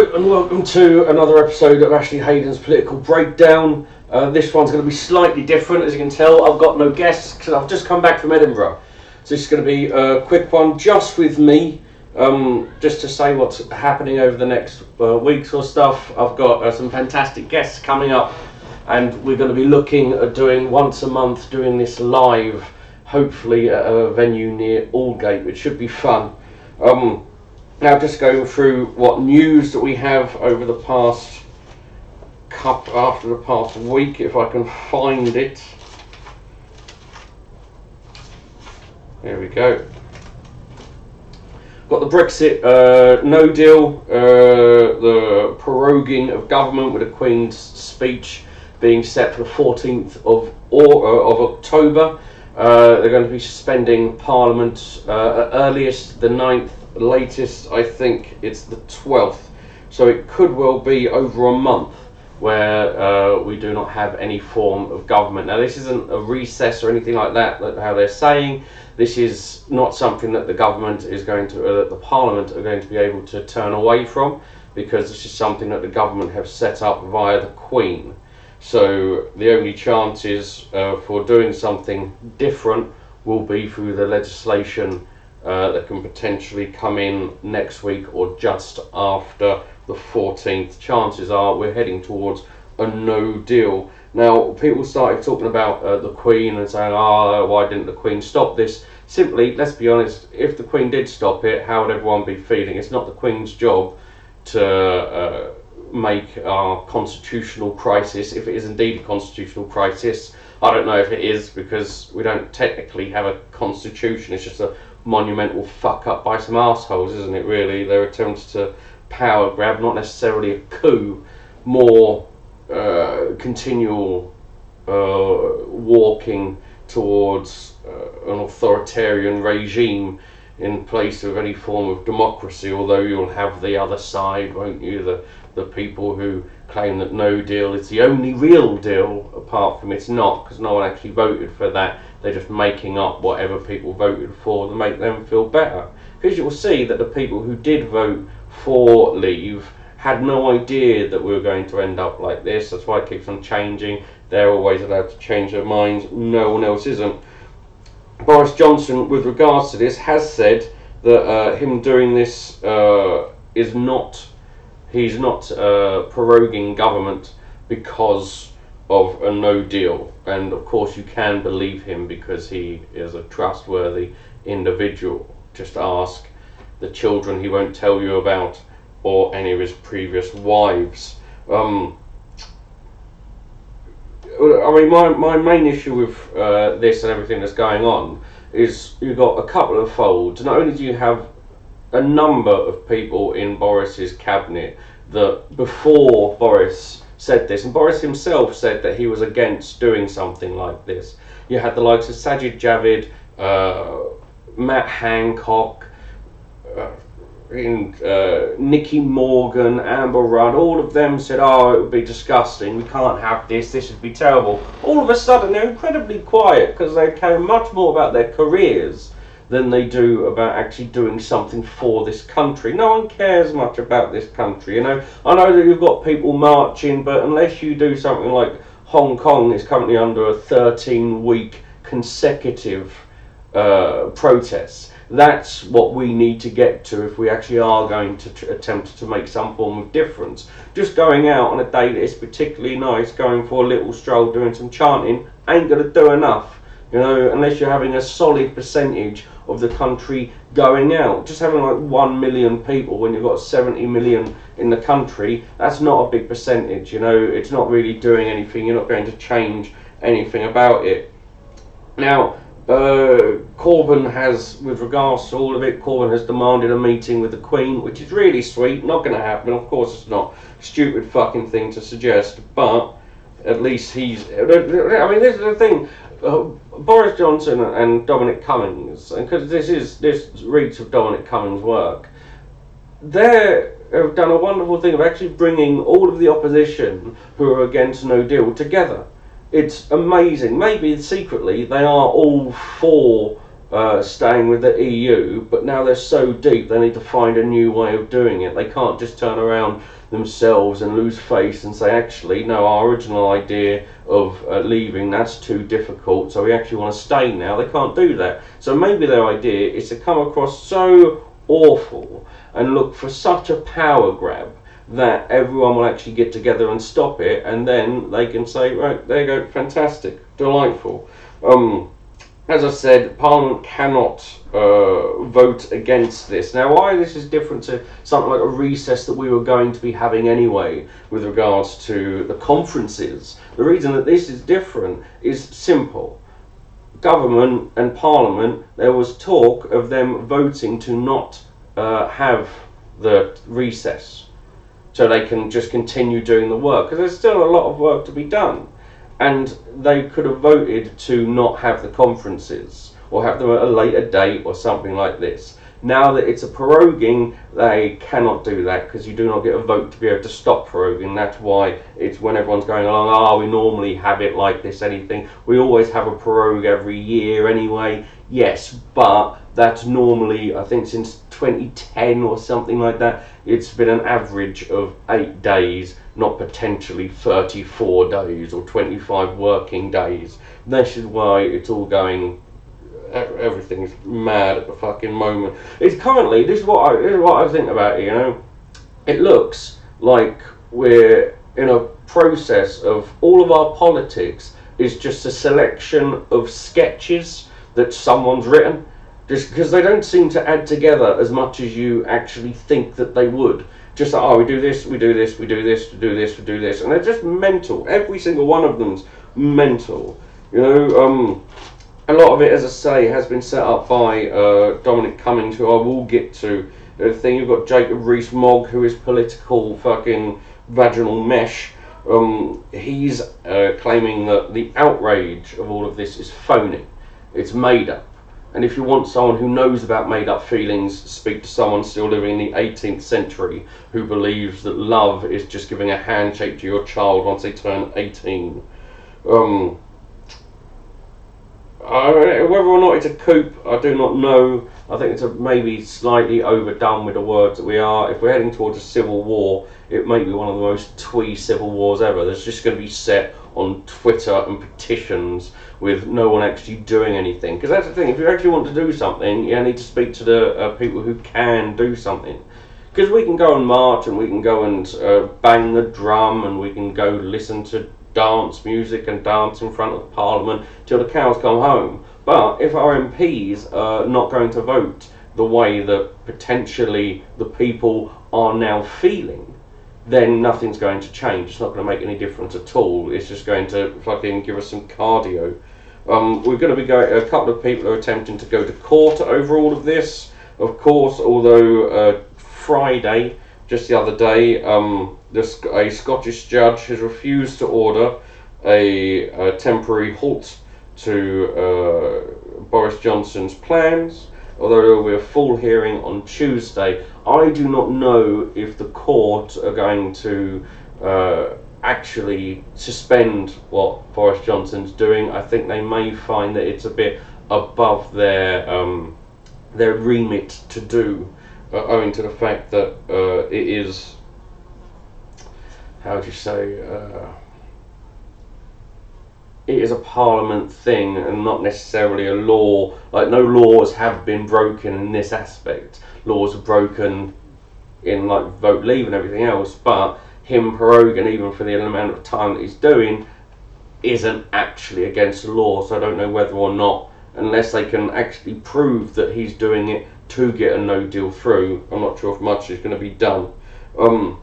And welcome to another episode of Ashley Hayden's Political Breakdown. Uh, this one's going to be slightly different, as you can tell. I've got no guests because I've just come back from Edinburgh. So this is going to be a quick one just with me, um, just to say what's happening over the next uh, weeks or stuff. I've got uh, some fantastic guests coming up, and we're going to be looking at doing once a month, doing this live, hopefully at a venue near Aldgate, which should be fun. Um, now, just going through what news that we have over the past cup after the past week, if I can find it. There we go. Got the Brexit uh, no deal, uh, the proroguing of government with the Queen's speech being set for the 14th of, or, uh, of October. Uh, they're going to be suspending Parliament uh, at earliest the 9th latest, I think it's the 12th. So it could well be over a month where uh, we do not have any form of government. Now, this isn't a recess or anything like that, how they're saying. This is not something that the government is going to, uh, that the parliament are going to be able to turn away from, because this is something that the government have set up via the Queen. So the only chances uh, for doing something different will be through the legislation uh, that can potentially come in next week or just after the 14th. Chances are we're heading towards a no deal. Now, people started talking about uh, the Queen and saying, oh, why didn't the Queen stop this? Simply, let's be honest, if the Queen did stop it, how would everyone be feeling? It's not the Queen's job to uh, make our constitutional crisis, if it is indeed a constitutional crisis. I don't know if it is because we don't technically have a constitution, it's just a monumental fuck up by some assholes, isn't it? Really, their attempts to power grab, not necessarily a coup, more uh, continual uh, walking towards uh, an authoritarian regime in place of any form of democracy. Although you'll have the other side, won't you? The the people who claim that no deal is the only real deal, apart from it's not, because no one actually voted for that they're just making up whatever people voted for to make them feel better. Because you'll see that the people who did vote for leave had no idea that we were going to end up like this. That's why it keeps on changing. They're always allowed to change their minds. No one else isn't. Boris Johnson, with regards to this, has said that uh, him doing this uh, is not, he's not uh, proroguing government because of a no deal. And of course, you can believe him because he is a trustworthy individual. Just ask the children he won't tell you about or any of his previous wives. Um, I mean, my, my main issue with uh, this and everything that's going on is you've got a couple of folds. Not only do you have a number of people in Boris's cabinet that before Boris said this, and Boris himself said that he was against doing something like this. You had the likes of Sajid Javid, uh, Matt Hancock, uh, uh, Nicky Morgan, Amber Rudd, all of them said, oh, it would be disgusting, we can't have this, this would be terrible. All of a sudden, they're incredibly quiet because they care much more about their careers than they do about actually doing something for this country. No one cares much about this country, you know. I know that you've got people marching, but unless you do something like Hong Kong is currently under a 13 week consecutive uh, protest. That's what we need to get to if we actually are going to t- attempt to make some form of difference. Just going out on a day that is particularly nice, going for a little stroll, doing some chanting, ain't going to do enough. You know, unless you're having a solid percentage of the country going out. Just having like 1 million people when you've got 70 million in the country, that's not a big percentage, you know, it's not really doing anything, you're not going to change anything about it. Now, uh, Corbyn has, with regards to all of it, Corbyn has demanded a meeting with the Queen, which is really sweet, not going to happen, of course it's not. Stupid fucking thing to suggest, but at least he's. I mean, this is the thing uh, Boris Johnson and Dominic Cummings, because this is this reeks of Dominic Cummings' work, they have done a wonderful thing of actually bringing all of the opposition who are against No Deal together. It's amazing. Maybe secretly they are all for uh, staying with the EU, but now they're so deep they need to find a new way of doing it. They can't just turn around themselves and lose face and say, actually, no, our original idea of uh, leaving, that's too difficult, so we actually want to stay now. They can't do that. So maybe their idea is to come across so awful and look for such a power grab that everyone will actually get together and stop it, and then they can say, right, there you go, fantastic, delightful. Um, as I said, Parliament cannot uh, vote against this. Now, why this is different to something like a recess that we were going to be having anyway with regards to the conferences, the reason that this is different is simple. Government and Parliament, there was talk of them voting to not uh, have the recess so they can just continue doing the work because there's still a lot of work to be done and they could have voted to not have the conferences or have them at a later date or something like this. Now that it's a proroguing, they cannot do that because you do not get a vote to be able to stop proroguing. That's why it's when everyone's going along, oh, we normally have it like this, anything. We always have a prorogue every year anyway. Yes, but that's normally, I think, since 2010 or something like that, it's been an average of eight days not potentially 34 days or 25 working days. This is why it's all going. Everything's mad at the fucking moment. It's currently this is what I this is what I think about it. You know, it looks like we're in a process of all of our politics is just a selection of sketches that someone's written just because they don't seem to add together as much as you actually think that they would just like, oh, we do this, we do this, we do this, we do this, we do this, and they're just mental. Every single one of them's mental. You know, um, a lot of it, as I say, has been set up by uh, Dominic Cummings, who I will get to. The thing you've got Jacob Rees-Mogg, who is political fucking vaginal mesh. Um, he's uh, claiming that the outrage of all of this is phony. It's made up. And if you want someone who knows about made up feelings, speak to someone still living in the 18th century who believes that love is just giving a handshake to your child once they turn 18. Um, whether or not it's a coup, I do not know. I think it's a, maybe slightly overdone with the words that we are. If we're heading towards a civil war, it may be one of the most twee civil wars ever. There's just going to be set on Twitter and petitions with no one actually doing anything. Because that's the thing, if you actually want to do something, you need to speak to the uh, people who can do something. Because we can go and march and we can go and uh, bang the drum and we can go listen to dance music and dance in front of Parliament till the cows come home. But if our MPs are not going to vote the way that potentially the people are now feeling, then nothing's going to change. It's not going to make any difference at all. It's just going to fucking give us some cardio. Um, we're going to be going. A couple of people are attempting to go to court over all of this. Of course, although uh, Friday, just the other day, um, this, a Scottish judge has refused to order a, a temporary halt to uh, Boris Johnson's plans. Although there will be a full hearing on Tuesday, I do not know if the court are going to uh, actually suspend what Boris Johnson's doing. I think they may find that it's a bit above their um, their remit to do, uh, owing to the fact that uh, it is how would you say uh, it is a parliament thing and not necessarily a law. Like no laws have been broken in this aspect. Laws are broken in like vote leave and everything else, but him proroguing even for the amount of time that he's doing isn't actually against the law. So I don't know whether or not, unless they can actually prove that he's doing it to get a no deal through. I'm not sure if much is going to be done. Um,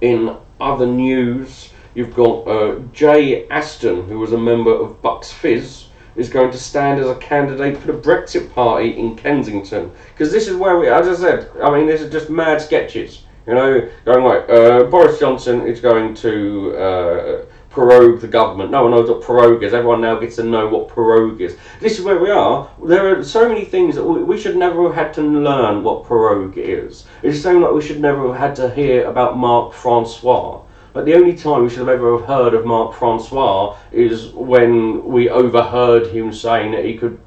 in other news, you've got uh, Jay Aston, who was a member of Bucks Fizz, is going to stand as a candidate for the Brexit Party in Kensington. Because this is where we, as I said, I mean, this is just mad sketches. You know, going like uh, Boris Johnson is going to uh, prorogue the government. No one knows what prorogue is. Everyone now gets to know what prorogue is. This is where we are. There are so many things that we, should never have had to learn what prorogue is. It's the same like we should never have had to hear about Mark Francois. But the only time we should have ever heard of Mark Francois is when we overheard him saying that he could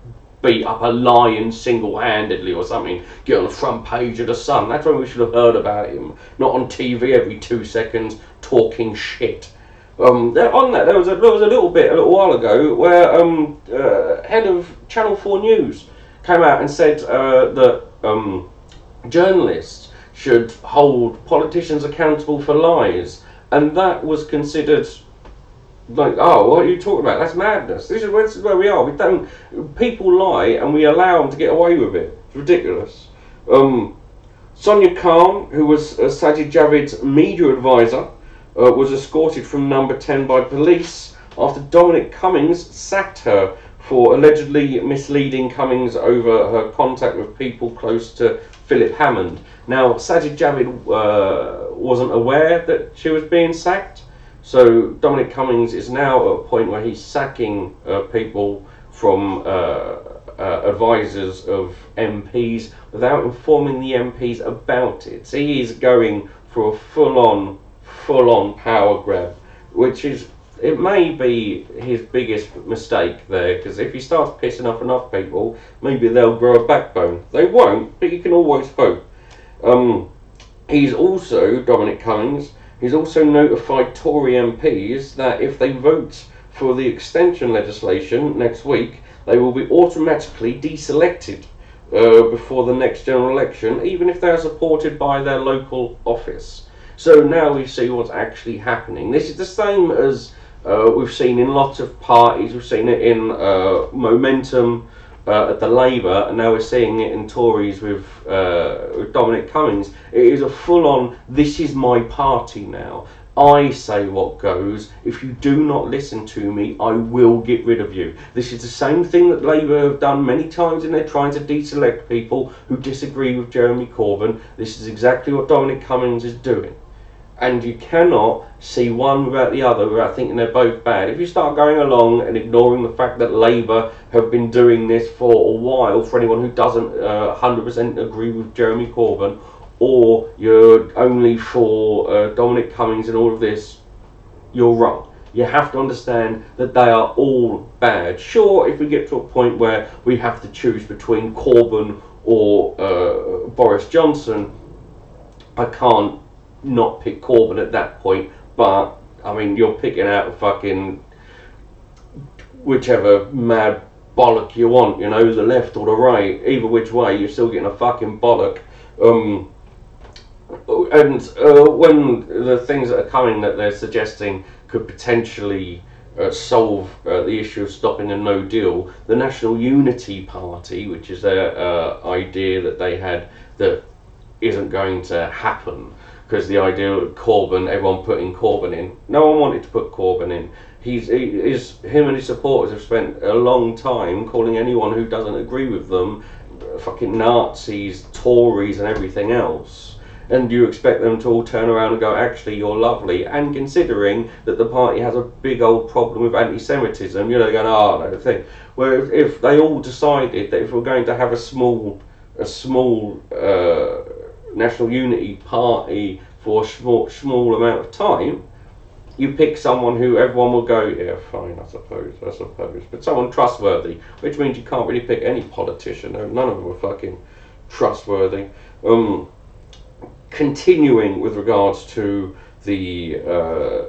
beat up a lion single-handedly or something, get on the front page of the Sun. That's when we should have heard about him, not on TV every two seconds talking shit. Um, on that, there was a there was a little bit a little while ago where um, uh, head of Channel Four News came out and said uh, that um, journalists should hold politicians accountable for lies, and that was considered like, oh, what are you talking about? That's madness. This is where, this is where we are. We don't. People lie, and we allow them to get away with it. It's ridiculous. Um, Sonia Khan, who was uh, Sajid Javid's media advisor, uh, was escorted from number 10 by police after Dominic Cummings sacked her for allegedly misleading Cummings over her contact with people close to Philip Hammond. Now, Sajid Javid uh, wasn't aware that she was being sacked, so Dominic Cummings is now at a point where he's sacking uh, people from uh, uh advisors of MPs without informing the MPs about it. So he is going for a full-on full on power grab, which is it may be his biggest mistake there because if he starts pissing off enough people, maybe they'll grow a backbone. They won't, but you can always hope. Um, he's also Dominic Cummings. He's also notified Tory MPs that if they vote for the extension legislation next week, they will be automatically deselected uh, before the next general election, even if they are supported by their local office. So now we see what's actually happening. This is the same as uh, we've seen in lots of parties. We've seen it in uh, Momentum uh, at the Labour, and now we're seeing it in Tories with, uh, with Dominic Cummings. It is a full-on. This is my party now. I say what goes. If you do not listen to me, I will get rid of you. This is the same thing that Labour have done many times in their trying to deselect people who disagree with Jeremy Corbyn. This is exactly what Dominic Cummings is doing and you cannot see one without the other without thinking they're both bad. If you start going along and ignoring the fact that Labour have been doing this for a while, for anyone who doesn't uh, 100% agree with Jeremy Corbyn, or you're only for uh, Dominic Cummings and all of this, you're wrong. You have to understand that they are all bad. Sure, if we get to a point where we have to choose between Corbyn or uh, Boris Johnson, I can't not pick Corbyn at that point, but I mean, you're picking out a fucking whichever mad bollock you want, you know, the left or the right, either which way, you're still getting a fucking bollock. Um, and uh, when the things that are coming that they're suggesting could potentially uh, solve uh, the issue of stopping a no deal, the National Unity Party, which is their uh, idea that they had that isn't going to happen, because the idea of Corbyn, everyone putting Corbyn in. No one wanted to put Corbyn in. He's he is him and his supporters have spent a long time calling anyone who doesn't agree with them fucking Nazis, Tories, and everything else. And you expect them to all turn around and go, actually, you're lovely. And considering that the party has a big old problem with anti-Semitism, you know, going, oh, no thing. Where if, if, they all decided that if we're going to have a small, a small. Uh, National Unity Party for a small, small amount of time, you pick someone who everyone will go, yeah, fine, I suppose, I suppose. But someone trustworthy, which means you can't really pick any politician. None of them are fucking trustworthy. Um, continuing with regards to the uh,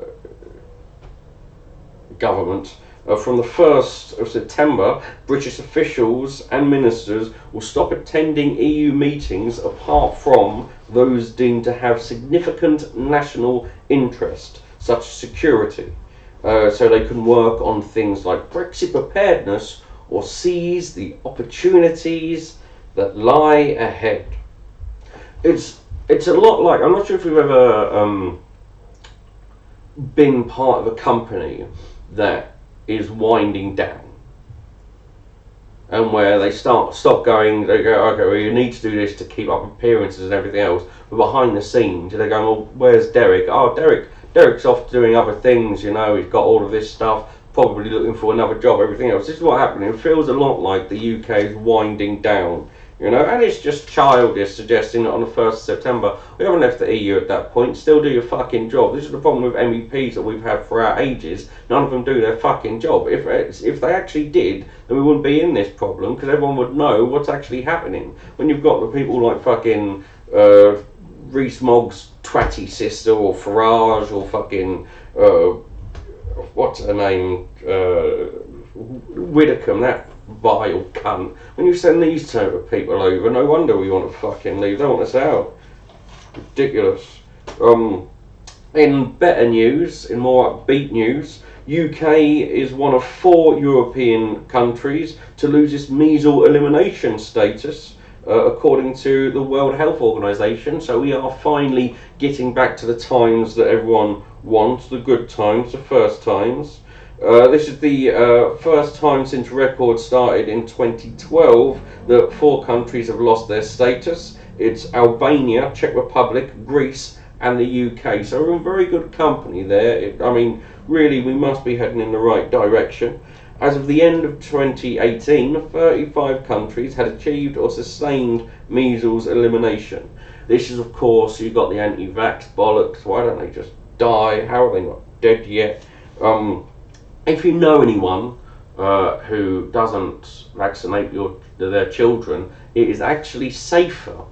government, uh, from the 1st of September, British officials and ministers will stop attending EU meetings apart from those deemed to have significant national interest, such as security. Uh, so they can work on things like Brexit preparedness or seize the opportunities that lie ahead. It's it's a lot like I'm not sure if you've ever um, been part of a company that is winding down. And where they start stop going, they go, okay, well, you need to do this to keep up appearances and everything else. But behind the scenes, they're going, well, where's Derek? Oh, Derek, Derek's off doing other things. You know, he's got all of this stuff, probably looking for another job, everything else. This is what happening. It feels a lot like the UK is winding down You know, and it's just childish suggesting that on the 1st of September, we haven't left the EU at that point, still do your fucking job. This is the problem with MEPs that we've had throughout ages. None of them do their fucking job. If, if they actually did, then we wouldn't be in this problem because everyone would know what's actually happening. When you've got the people like fucking uh, Rees-Mogg's twatty sister or Farage or fucking, uh, what's her name, uh, Widdecombe, that vile cunt. When you send these type of people over, no wonder we want to fucking leave. They want us out. Ridiculous. Um, in better news, in more upbeat news, UK is one of four European countries to lose its measles elimination status. Uh, according to the World Health Organization. So we are finally getting back to the times that everyone wants, the good times, the first times. Uh, this is the uh, first time since records started in 2012 that four countries have lost their status. It's Albania, Czech Republic, Greece, and the UK. So we're in very good company there. It, I mean, really, we must be heading in the right direction. As of the end of 2018, 35 countries had achieved or sustained measles elimination. This is, of course, you've got the anti vax bollocks. Why don't they just die? How are they not dead yet? Um, if you know anyone uh, who doesn't vaccinate your their children, it is actually safer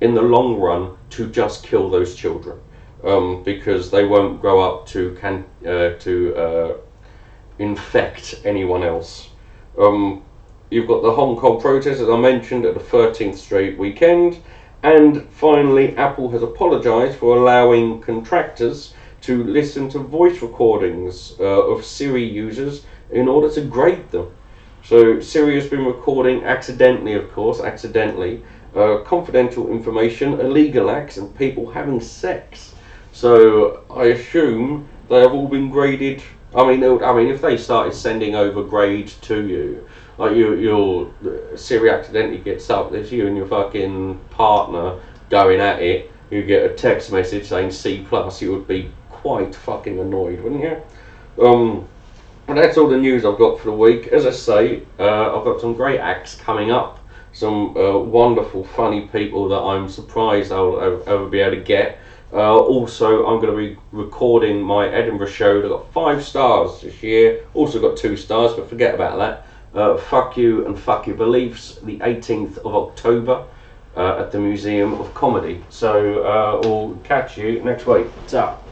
in the long run to just kill those children um, because they won't grow up to can uh, to uh, infect anyone else. Um, you've got the Hong Kong protests, as I mentioned, at the 13th Street weekend. And finally, Apple has apologised for allowing contractors to listen to voice recordings uh, of Siri users in order to grade them. So Siri has been recording accidentally, of course, accidentally, uh, confidential information, illegal acts, and people having sex. So I assume they have all been graded. I mean, I mean, if they started sending over grades to you, like you, your Siri accidentally gets up, there's you and your fucking partner going at it. You get a text message saying C plus, you would be quite fucking annoyed, wouldn't you? Um, but that's all the news I've got for the week. As I say, uh, I've got some great acts coming up. Some uh, wonderful, funny people that I'm surprised I'll ever be able to get. Uh, also, I'm going to be recording my Edinburgh show. I got five stars this year. Also got two stars, but forget about that. Uh, fuck you and fuck your beliefs. The 18th of October uh, at the Museum of Comedy. So uh, we'll catch you next week. Up?